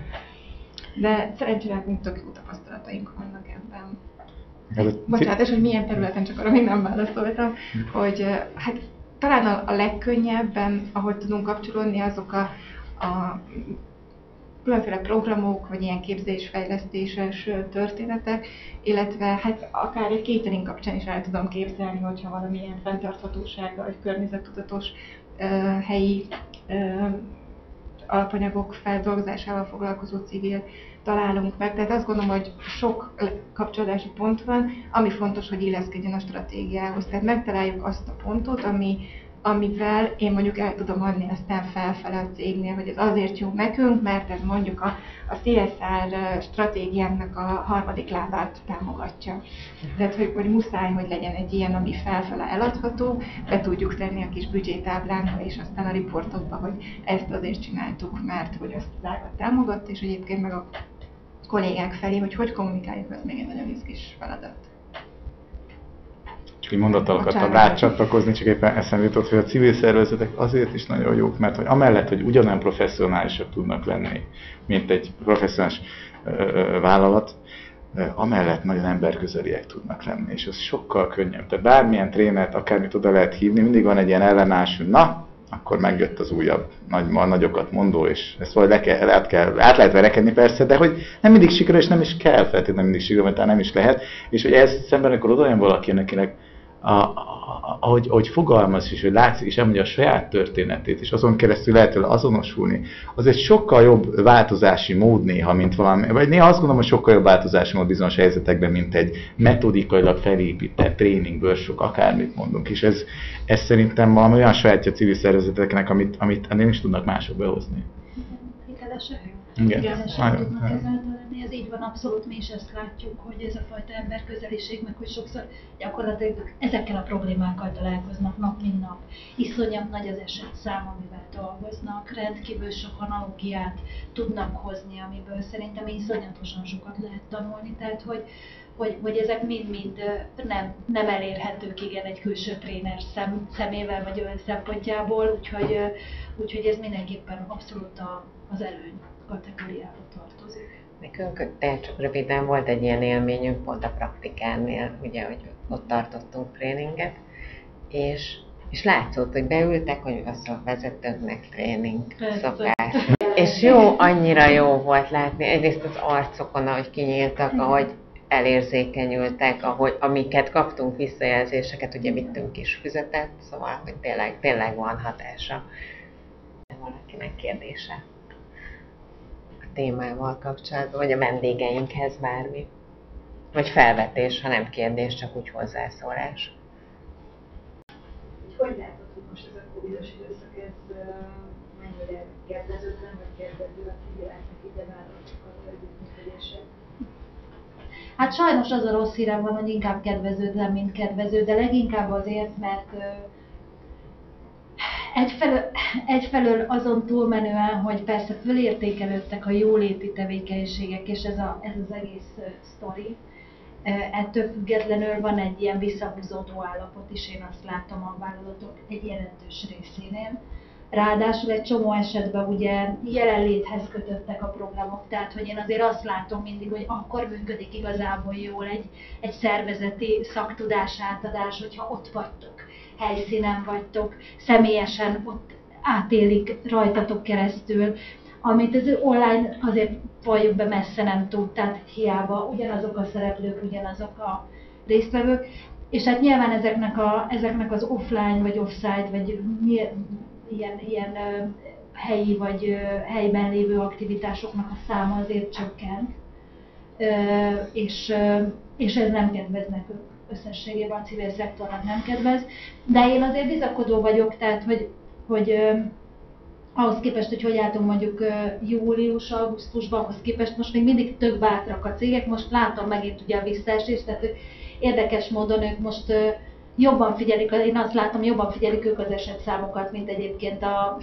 De szerencsére nekünk tök jó tapasztalataink vannak ebben. Bocsánat, és hogy milyen területen, csak arra még nem válaszoltam, hogy hát talán a, a legkönnyebben, ahogy tudunk kapcsolódni, azok a, a különféle programok, vagy ilyen képzésfejlesztéses történetek, illetve hát akár egy catering kapcsán is el tudom képzelni, hogyha valamilyen fenntarthatósággal, vagy környezettudatos uh, helyi uh, alapanyagok feldolgozásával foglalkozó civil találunk meg. Tehát azt gondolom, hogy sok kapcsolódási pont van, ami fontos, hogy illeszkedjen a stratégiához. Tehát megtaláljuk azt a pontot, ami, amivel én mondjuk el tudom adni aztán felfele a cégnél, hogy ez azért jó nekünk, mert ez mondjuk a, a CSR stratégiánknak a harmadik lábát támogatja. Tehát, hogy, hogy muszáj, hogy legyen egy ilyen, ami felfele eladható, be tudjuk tenni a kis büdzsétáblánkba, és aztán a riportokba, hogy ezt azért csináltuk, mert hogy azt az támogatta, és egyébként meg a kollégák felé, hogy hogy kommunikáljuk, az még egy nagyon izgis feladat csak egy mondattal akartam rácsatlakozni, csak éppen eszembe jutott, hogy a civil szervezetek azért is nagyon jók, mert hogy amellett, hogy ugyanolyan professzionálisak tudnak lenni, mint egy professzionális vállalat, amellett nagyon emberközeliek tudnak lenni, és az sokkal könnyebb. Tehát bármilyen trénert, akármit oda lehet hívni, mindig van egy ilyen ellenállás, hogy na, akkor megjött az újabb nagy, nagyokat mondó, és ezt valahogy le kell, át, kell, át lehet verekedni persze, de hogy nem mindig sikerül, és nem is kell feltétlenül mindig sikerül, mert nem is lehet. És hogy ez szemben, akkor oda valaki, akinek a, ahogy, ahogy fogalmaz is, hogy látszik, és elmondja a saját történetét, és azon keresztül lehet vele azonosulni, az egy sokkal jobb változási mód néha, mint valami, vagy néha azt gondolom, hogy sokkal jobb változási mód bizonyos helyzetekben, mint egy metodikailag felépített tréning, workshop, akármit mondunk, és ez, ez szerintem valami olyan sajátja civil szervezeteknek, amit, amit nem is tudnak mások behozni. Hitelesek? Igen. Igen. tudnak ezáltal lenni. Ez így van, abszolút mi is ezt látjuk, hogy ez a fajta emberközeliség, meg hogy sokszor gyakorlatilag ezekkel a problémákkal találkoznak nap, mint nap. Iszonyat nagy az eset szám, amivel dolgoznak, rendkívül sok analógiát tudnak hozni, amiből szerintem iszonyatosan sokat lehet tanulni. Tehát, hogy, hogy, hogy ezek mind-mind nem, nem elérhetők igen egy külső tréner szem, szemével vagy olyan szempontjából, úgyhogy, úgyhogy ez mindenképpen abszolút a, az előny kategóriába tartozik. Nekünk, de csak röviden volt egy ilyen élményünk pont a praktikánnél, ugye, hogy ott tartottunk tréninget, és, és látszott, hogy beültek, hogy az a vezetőknek tréning szokás. És jó, annyira jó volt látni, egyrészt az arcokon, ahogy kinyíltak, ahogy elérzékenyültek, ahogy, amiket kaptunk visszajelzéseket, ugye vittünk is füzetet, szóval, hogy tényleg, tényleg van hatása. Valakinek kérdése témával kapcsolatban, vagy a vendégeinkhez bármi. Vagy felvetés, ha nem kérdés, csak úgy hozzászólás. Hogy látod, hogy most ez a Covid-os időszak, ez mennyire kedvezőtlen, vagy kedvező a civileknek ide együttműködése? Hát sajnos az a rossz hírem van, hogy inkább kedvezőtlen, mint kedvező, de leginkább azért, mert egyfelől, egyfelől azon túlmenően, hogy persze fölértékelődtek a jóléti tevékenységek, és ez, a, ez az egész sztori, ettől függetlenül van egy ilyen visszahúzódó állapot is, én azt látom a vállalatok egy jelentős részénél. Ráadásul egy csomó esetben ugye jelenléthez kötöttek a programok, tehát hogy én azért azt látom mindig, hogy akkor működik igazából jól egy, egy szervezeti szaktudás átadás, hogyha ott vagytok helyszínen vagytok, személyesen ott átélik rajtatok keresztül, amit az online azért valljuk be messze nem tud, tehát hiába ugyanazok a szereplők, ugyanazok a résztvevők, és hát nyilván ezeknek, a, ezeknek az offline vagy offsite, vagy ilyen, ilyen helyi vagy helyben lévő aktivitásoknak a száma azért csökkent, és, és ez nem kedvez nekünk összességében a civil szektornak nem kedvez, de én azért bizakodó vagyok, tehát hogy, hogy ahhoz képest, hogy hogy álltunk mondjuk július, augusztusban, ahhoz képest most még mindig több bátrak a cégek, most látom megint ugye a visszaesést, tehát érdekes módon ők most jobban figyelik, én azt látom, jobban figyelik ők az esetszámokat, mint egyébként a,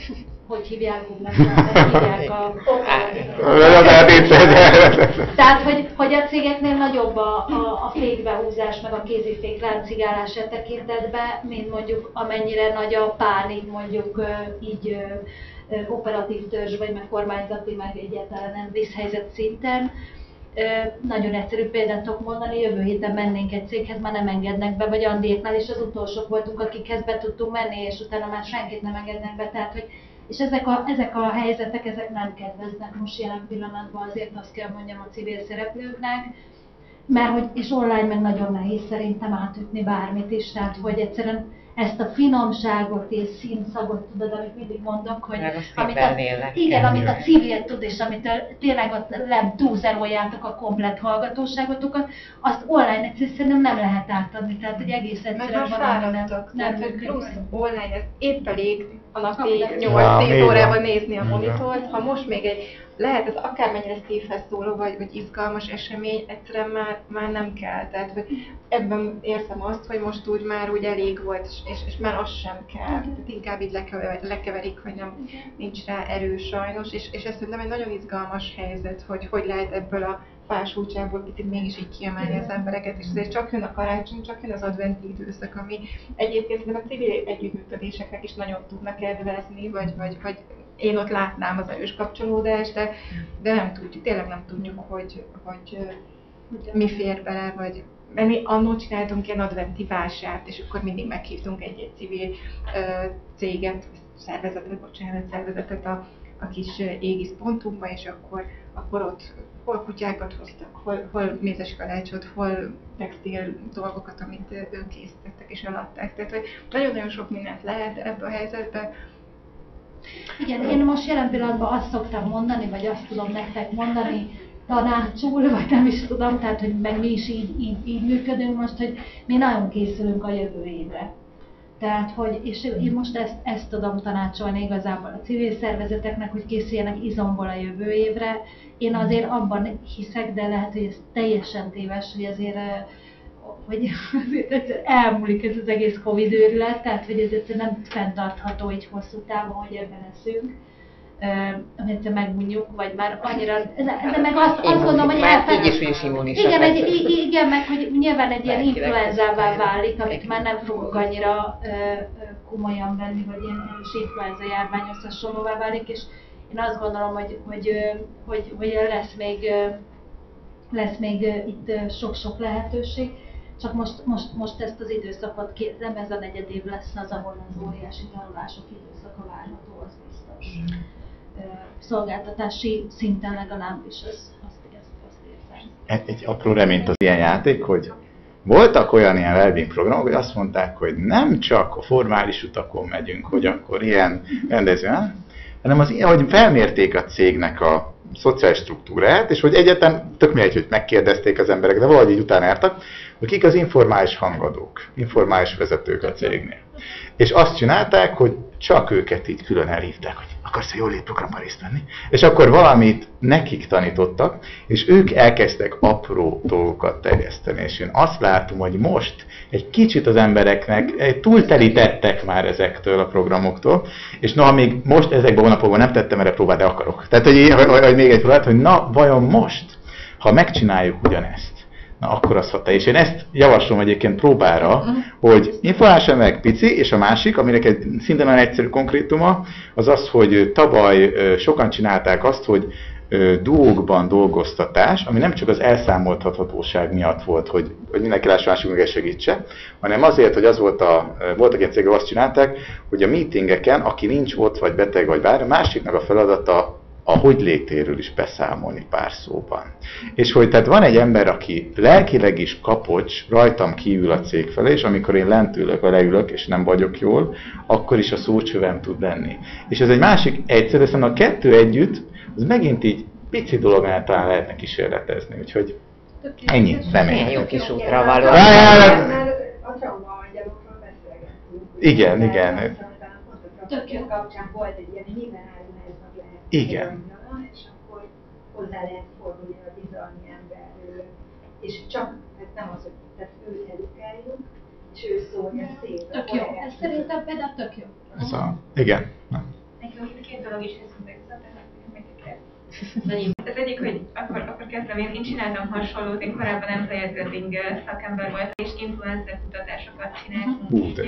hogy hívják, nem hívják a... Tehát, hogy, hogy a cégeknél nagyobb a, a, a fékbehúzás, meg a kézifék ráncigálása tekintetben, mint mondjuk amennyire nagy a pánik mondjuk így operatív törzs, vagy meg kormányzati, meg egyáltalán nem vízhelyzet szinten. Nagyon egyszerű példát tudok mondani, jövő héten mennénk egy céghez, már nem engednek be, vagy Andéknál is az utolsók voltunk, akikhez be tudtunk menni, és utána már senkit nem engednek be. Tehát, hogy és ezek a, ezek a helyzetek, ezek nem kedveznek most jelen pillanatban, azért azt kell mondjam a civil szereplőknek, mert hogy, és online meg nagyon nehéz szerintem átütni bármit is, tehát hogy egyszerűen ezt a finomságot és színszagot tudod, amit mindig mondok, hogy amit a, igen, amit a civil tud, és amit a, tényleg ott nem túlzeroljátok a komplet hallgatóságotokat, azt online egyszerűen nem lehet átadni, tehát hogy egész egyszerűen van, nem, nem, nem plusz online, ez épp elég a napi 8-10 órában nézni a monitort, ha most még egy lehet ez akármennyire szívhez szóló vagy, vagy izgalmas esemény, egyszerűen már, már nem kell. Tehát hogy ebben érzem azt, hogy most úgy már úgy elég volt, és, és, már az sem kell. Tehát inkább így lekever, lekeverik, hogy nem nincs rá erő sajnos, és, és ez szerintem egy nagyon izgalmas helyzet, hogy hogy lehet ebből a fásultságból picit mégis így kiemelni az embereket, és azért csak jön a karácsony, csak jön az adventi időszak, ami egyébként a civil együttműködéseknek is nagyon tudnak kedvezni, vagy, vagy, vagy én ott látnám az erős kapcsolódást, de, de nem tudjuk, tényleg nem tudjuk, hogy, hogy mi fér bele, vagy mert mi annól csináltunk ilyen adventi vásárt, és akkor mindig meghívtunk egy-egy civil ö, céget, szervezetet, bocsánat, szervezetet a, a kis égisz pontunkba, és akkor, akkor ott hol kutyákat hoztak, hol, hol mézes kalácsot, hol textil dolgokat, amit ők készítettek és eladták. Tehát, hogy nagyon-nagyon sok mindent lehet ebbe a helyzetbe igen, én most jelen pillanatban azt szoktam mondani, vagy azt tudom nektek mondani, tanácsul, vagy nem is tudom, tehát hogy meg mi is így, így, így működünk most, hogy mi nagyon készülünk a jövő évre. Tehát, hogy, és én most ezt, ezt tudom tanácsolni igazából a civil szervezeteknek, hogy készüljenek izomból a jövő évre. Én azért abban hiszek, de lehet, hogy ez teljesen téves, hogy azért hogy azért egyszer elmúlik ez az egész Covid őrület, tehát hogy ez egyszer nem fenntartható így hosszú távon, hogy ebben leszünk. Uh, egyszer megmondjuk, vagy már annyira, de, de meg azt, azt gondolom, hogy elfed... így is. Igen, egy, igen, meg hogy nyilván egy ilyen influenzává válik, amit már nem fogunk annyira uh, komolyan venni, vagy ilyen erős influenza járványos hasonlóvá válik, és én azt gondolom, hogy, hogy, hogy, hogy lesz még, lesz még itt sok-sok lehetőség. Csak most, most, most ezt az időszakot, nem ez a negyed év lesz az, ahol az óriási tanulások időszaka várható, az biztos. Szolgáltatási szinten legalábbis az, azt, ezt, azt érzem. Egy, egy apró reményt az ilyen játék, hogy voltak olyan ilyen wellbeing programok, hogy azt mondták, hogy nem csak a formális utakon megyünk, hogy akkor ilyen rendező, hanem az hogy felmérték a cégnek a szociális struktúrát, és hogy egyetem, tök mindegy, hogy megkérdezték az emberek, de valahogy így utána jártak, hogy kik az informális hangadók, informális vezetők a cégnél. És azt csinálták, hogy csak őket így külön elhívták, hogy akarsz a jólét programban részt venni? És akkor valamit nekik tanítottak, és ők elkezdtek apró dolgokat terjeszteni. És én azt látom, hogy most egy kicsit az embereknek túltelítettek már ezektől a programoktól, és na, még most ezekben a hónapokban nem tettem erre próbát, de akarok. Tehát, hogy, hogy, hogy még egy próbát, hogy na, vajon most, ha megcsináljuk ugyanezt, na akkor az hat És én ezt javaslom egyébként próbára, uh-huh. hogy információ meg pici, és a másik, aminek egy szinte nagyon egyszerű konkrétuma, az az, hogy tavaly sokan csinálták azt, hogy duókban dolgoztatás, ami nem csak az elszámoltathatóság miatt volt, hogy, hogy mindenki lássa másik meg segítse, hanem azért, hogy az volt a, voltak ilyen cégek, azt csinálták, hogy a meetingeken, aki nincs ott, vagy beteg, vagy bár, a másiknak a feladata a hogy létéről is beszámolni pár szóban. És hogy tehát van egy ember, aki lelkileg is kapocs, rajtam kívül a cég felé, és amikor én lent ülök, vagy leülök, és nem vagyok jól, akkor is a szócsövem tud lenni. És ez egy másik egyszerű, hiszen a kettő együtt, az megint így pici dolog, mert talán lehetne kísérletezni. Úgyhogy ennyi, remélem. Jó kis útra való. Igen, igen. Tök jó kapcsán volt egy ilyen igen. És akkor hozzá lehet fordulni a bizalmi emberről. És csak, ez nem az, hogy tehát őt edukáljuk, és ő szólja szét. Tök jó. Ez szerintem például tök jó. Ez a, igen. Nekem két dolog is eszembe Az egyik, hogy akkor, akkor kezdem, én, én csináltam hasonlót, én korábban employer building szakember voltam, és influencer kutatásokat csináltunk így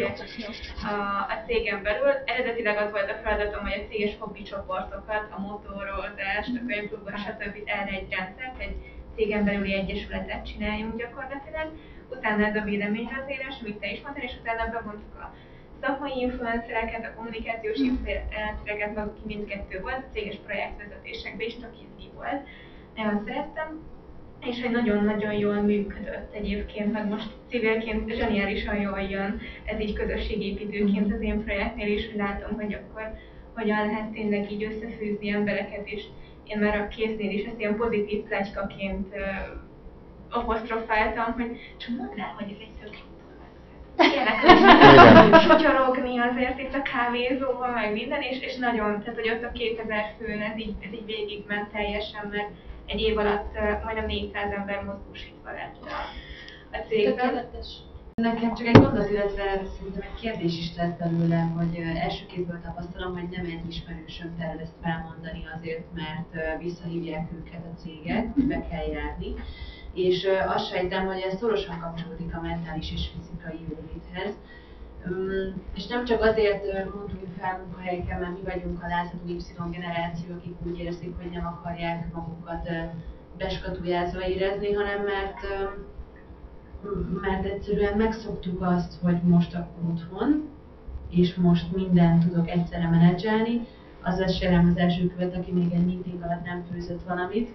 a, a cégen belül. Eredetileg az volt a feladatom, hogy a céges hobbi csoportokat, a motoroldást, a könyvklubban, stb. erre egy rendszert, egy cégen belüli egyesületet csináljunk gyakorlatilag. Utána ez a véleményvezérés, amit te is mondtál, és utána bevontuk a szakmai influencereket, a kommunikációs mhm. influencereket, maguk mindkettő volt, céges projektvezetésekben is tök volt. Nagyon szerettem, és hogy nagyon-nagyon jól működött egyébként, meg most civilként zseniálisan jól jön ez így közösségépítőként az én projektnél is, hogy látom, hogy akkor hogyan lehet tényleg így összefűzni embereket, és én már a késznél is ezt ilyen pozitív plágykaként uh, apostrofáltam, hogy csak mondd rá, hogy ez egy tök ilyenek sutyorogni azért itt a kávézóban, meg minden, és, és nagyon, tehát hogy ott a 2000 főn ez így, ez így végigment teljesen, mert egy év alatt uh, majdnem 400 ember mozgósítva lett a, a cégben. Nekem csak egy gondot, illetve szerintem egy kérdés is lesz belőle, hogy első kézből tapasztalom, hogy nem egy ismerősöm tervez felmondani azért, mert visszahívják őket a hogy be kell járni és azt sejtem, hogy ez szorosan kapcsolódik a mentális és fizikai jóléthez. És nem csak azért mondjuk fel munkahelyeken, mert mi vagyunk a látható Y generáció, akik úgy érzik, hogy nem akarják magukat beskatujázva érezni, hanem mert, mert egyszerűen megszoktuk azt, hogy most akkor otthon, és most mindent tudok egyszerre menedzselni, az eserem az első követ, aki még egy meeting alatt nem főzött valamit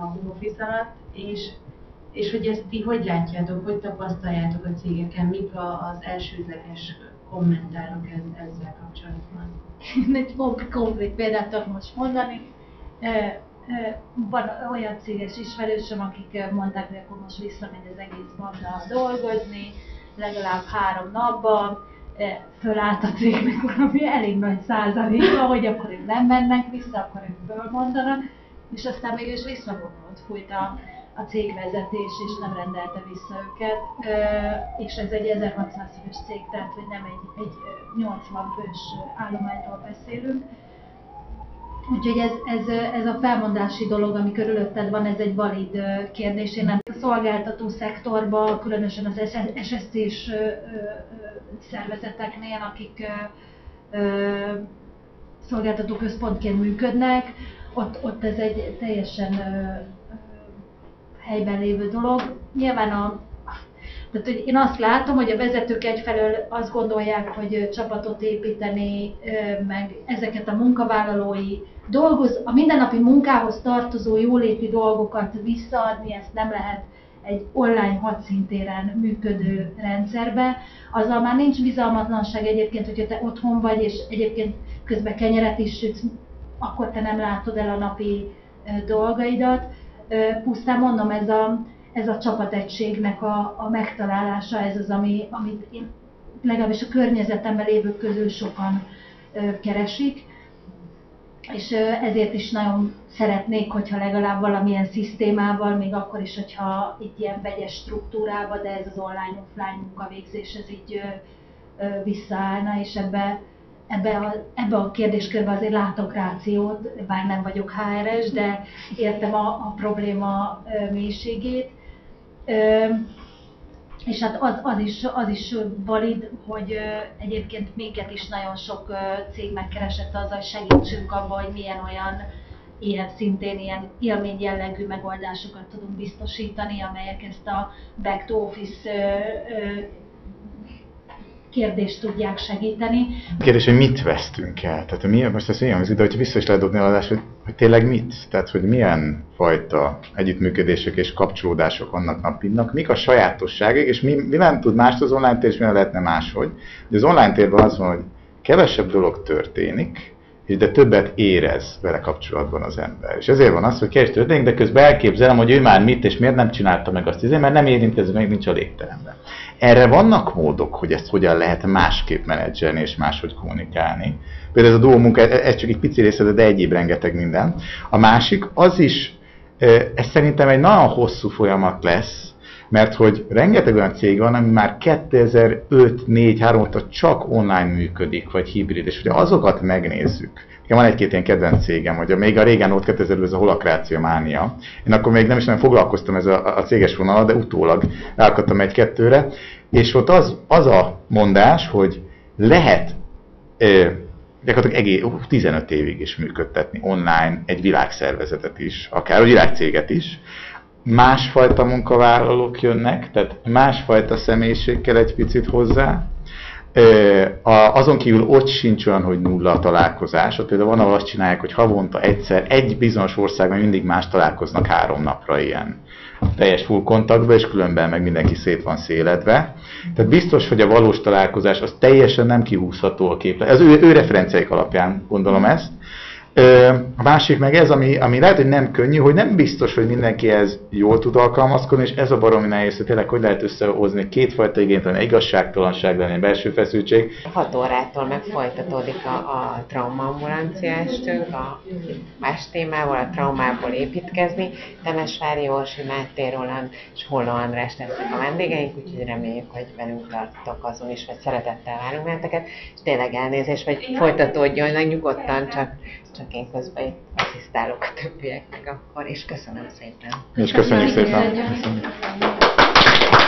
a home office alatt, és, és hogy ezt ti hogy látjátok, hogy tapasztaljátok a cégeken, mik a, az elsődleges kommentárok ezzel kapcsolatban? Egy konkrét példát tudok most mondani. Van olyan céges ismerősöm, akik mondták, hogy akkor most visszamegy az egész banda dolgozni, legalább három napban, fölállt a cégnek valami elég nagy százaléka, hogy akkor ők nem mennek vissza, akkor ők fölmondanak, és aztán mégis visszavonult, fújt a, a cégvezetés, és nem rendelte vissza őket. És ez egy 1600 fős cég, tehát hogy nem egy, egy 80 fős állományról beszélünk. Úgyhogy ez, ez, ez a felmondási dolog, ami körülötted van, ez egy valid kérdés. Én nem a szolgáltató szektorban, különösen az SST-s szervezeteknél, akik szolgáltató központként működnek, ott, ott ez egy teljesen helyben lévő dolog. Nyilván a, tehát, hogy én azt látom, hogy a vezetők egyfelől azt gondolják, hogy csapatot építeni, meg ezeket a munkavállalói dolgoz, a mindennapi munkához tartozó jóléti dolgokat visszaadni, ezt nem lehet egy online hadszintéren működő rendszerbe, azzal már nincs bizalmatlanság egyébként, hogyha te otthon vagy, és egyébként közben kenyeret is sütsz, akkor te nem látod el a napi dolgaidat. Pusztán mondom, ez a, ez a csapategységnek a, a megtalálása, ez az, ami, amit én legalábbis a környezetemben lévők közül sokan keresik és ezért is nagyon szeretnék, hogyha legalább valamilyen szisztémával, még akkor is, hogyha itt ilyen vegyes struktúrába, de ez az online-offline munkavégzés, ez így visszaállna, és ebbe, ebbe, a, ebbe a kérdéskörbe azért látok rációt, bár nem vagyok HRS, de értem a, a probléma mélységét. És hát az, az, is, az is valid, hogy egyébként minket is nagyon sok cég megkeresett azzal, hogy segítsünk abban, hogy milyen olyan ilyen szintén ilyen élmény jellegű megoldásokat tudunk biztosítani, amelyek ezt a back to office kérdést tudják segíteni. Kérdés, hogy mit vesztünk el? Tehát mi, most ezt ilyen ide, hogy vissza is lehet dobni a adást, hogy, hogy tényleg mit? Tehát, hogy milyen fajta együttműködések és kapcsolódások vannak napinnak, mik a sajátosságok, és mi, mi nem tud mást az online tér, és mi lehetne máshogy. De az online térben az van, hogy kevesebb dolog történik, és de többet érez vele kapcsolatban az ember. És ezért van az, hogy kevés történik, de közben elképzelem, hogy ő már mit és miért nem csinálta meg azt, mert nem érint ez meg nincs a légteremben. Erre vannak módok, hogy ezt hogyan lehet másképp menedzselni és máshogy kommunikálni. Például ez a duo munka, ez csak egy pici része, de egyéb rengeteg minden. A másik, az is, ez szerintem egy nagyon hosszú folyamat lesz, mert hogy rengeteg olyan cég van, ami már 2005-4-3 óta csak online működik, vagy hibrid, és hogyha azokat megnézzük, van egy-két ilyen kedvenc cégem, hogy még a régen volt 2000 ez a holakrácia mánia. Én akkor még nem is nem foglalkoztam ez a, a céges vonal, de utólag rákattam egy-kettőre, és ott az, az a mondás, hogy lehet ö, gyakorlatilag egész, 15 évig is működtetni online egy világszervezetet is, akár a világcéget is. Másfajta munkavállalók jönnek, tehát másfajta személyiség kell egy picit hozzá, azon kívül ott sincs olyan, hogy nulla a találkozás. Ott például van, ahol azt csinálják, hogy havonta egyszer egy bizonyos országban mindig más találkoznak három napra ilyen teljes full kontaktba, és különben meg mindenki szét van széledve. Tehát biztos, hogy a valós találkozás az teljesen nem kihúzható a képlet. Ez ő, ő referenciáik alapján gondolom ezt. A másik meg ez, ami, ami lehet, hogy nem könnyű, hogy nem biztos, hogy mindenki ez jól tud alkalmazkodni, és ez a baromi nehéz, hogy tényleg hogy lehet összehozni kétfajta igényt, egy igazságtalanság lenni, belső feszültség. 6 órától meg folytatódik a, a traumaambulanciástünk, a más témával, a traumából építkezni. Temesvári Orsi, Máté Roland és Holló András lesznek a vendégeink, úgyhogy reméljük, hogy velünk tartotok azon is, vagy szeretettel várunk benneteket. Tényleg elnézést, vagy folytatódjon, nyugodtan, csak csak én közben asszisztálok a többieknek akkor, és köszönöm szépen. És köszönjük szépen. Köszönjük.